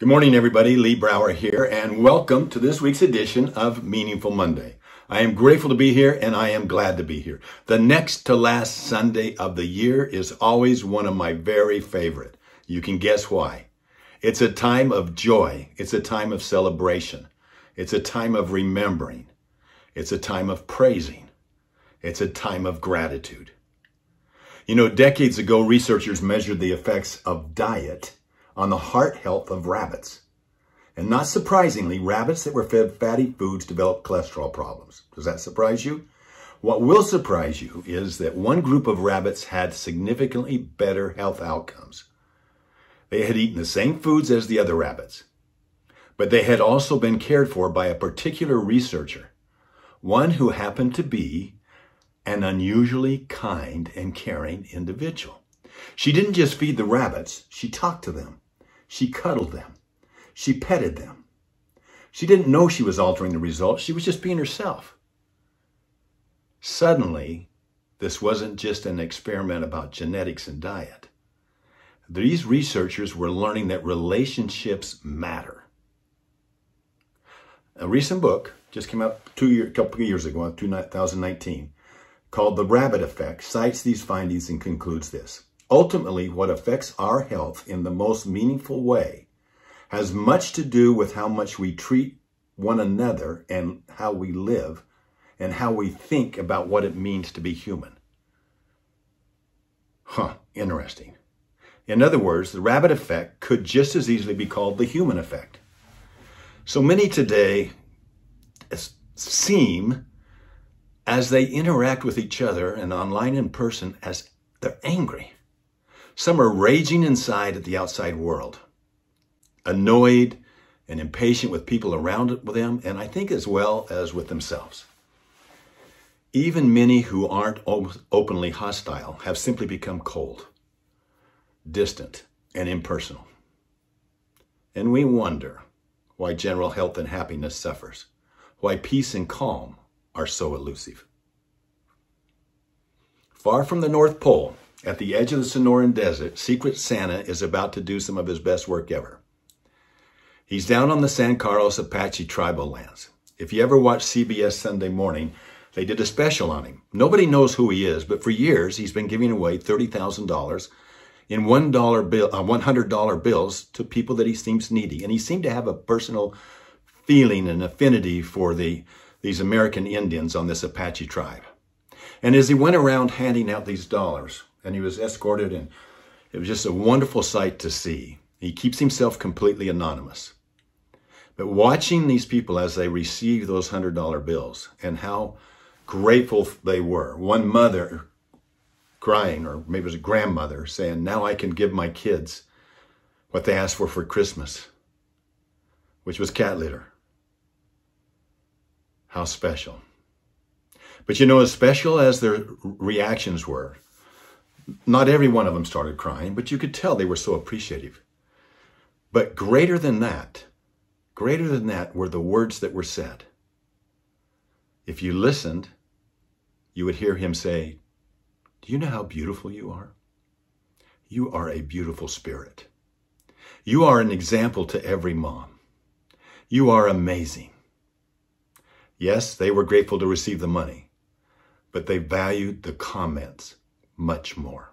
Good morning, everybody. Lee Brower here, and welcome to this week's edition of Meaningful Monday. I am grateful to be here, and I am glad to be here. The next to last Sunday of the year is always one of my very favorite. You can guess why. It's a time of joy. It's a time of celebration. It's a time of remembering. It's a time of praising. It's a time of gratitude. You know, decades ago, researchers measured the effects of diet on the heart health of rabbits. And not surprisingly, rabbits that were fed fatty foods developed cholesterol problems. Does that surprise you? What will surprise you is that one group of rabbits had significantly better health outcomes. They had eaten the same foods as the other rabbits, but they had also been cared for by a particular researcher, one who happened to be an unusually kind and caring individual. She didn't just feed the rabbits, she talked to them. She cuddled them. She petted them. She didn't know she was altering the results. She was just being herself. Suddenly, this wasn't just an experiment about genetics and diet. These researchers were learning that relationships matter. A recent book just came out two year, a couple of years ago, 2019, called The Rabbit Effect, cites these findings and concludes this. Ultimately, what affects our health in the most meaningful way has much to do with how much we treat one another and how we live and how we think about what it means to be human. Huh, interesting. In other words, the rabbit effect could just as easily be called the human effect. So many today seem, as they interact with each other and online in person, as they're angry. Some are raging inside at the outside world, annoyed and impatient with people around them, and I think as well as with themselves. Even many who aren't openly hostile have simply become cold, distant, and impersonal. And we wonder why general health and happiness suffers, why peace and calm are so elusive. Far from the North Pole, at the edge of the Sonoran Desert, Secret Santa is about to do some of his best work ever. He's down on the San Carlos Apache tribal lands. If you ever watch CBS Sunday Morning, they did a special on him. Nobody knows who he is, but for years he's been giving away $30,000 in $1 bill, uh, $100 bills to people that he seems needy. And he seemed to have a personal feeling and affinity for the, these American Indians on this Apache tribe. And as he went around handing out these dollars, and he was escorted and it was just a wonderful sight to see. He keeps himself completely anonymous. But watching these people as they receive those $100 bills and how grateful they were. One mother crying, or maybe it was a grandmother saying, Now I can give my kids what they asked for for Christmas, which was cat litter. How special. But you know, as special as their reactions were, not every one of them started crying, but you could tell they were so appreciative. But greater than that, greater than that were the words that were said. If you listened, you would hear him say, Do you know how beautiful you are? You are a beautiful spirit. You are an example to every mom. You are amazing. Yes, they were grateful to receive the money, but they valued the comments much more.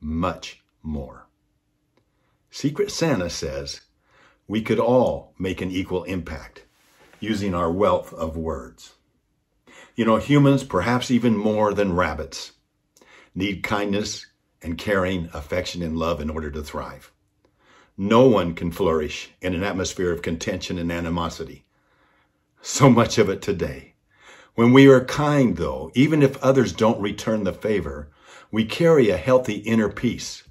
Much more. Secret Santa says we could all make an equal impact using our wealth of words. You know, humans, perhaps even more than rabbits, need kindness and caring, affection, and love in order to thrive. No one can flourish in an atmosphere of contention and animosity. So much of it today. When we are kind, though, even if others don't return the favor, we carry a healthy inner peace,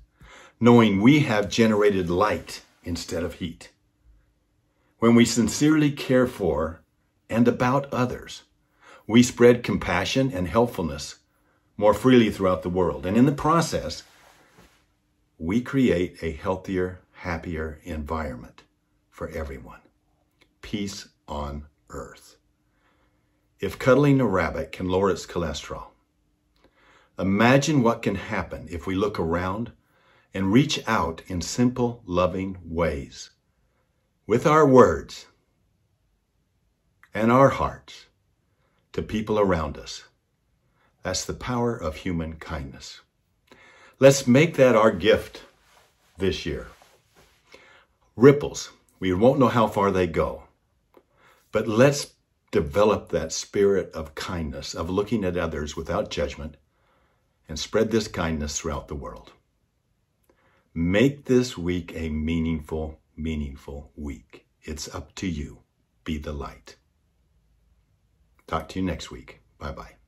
knowing we have generated light instead of heat. When we sincerely care for and about others, we spread compassion and helpfulness more freely throughout the world. And in the process, we create a healthier, happier environment for everyone. Peace on earth. If cuddling a rabbit can lower its cholesterol, Imagine what can happen if we look around and reach out in simple, loving ways with our words and our hearts to people around us. That's the power of human kindness. Let's make that our gift this year. Ripples. We won't know how far they go. But let's develop that spirit of kindness, of looking at others without judgment, and spread this kindness throughout the world. Make this week a meaningful, meaningful week. It's up to you. Be the light. Talk to you next week. Bye bye.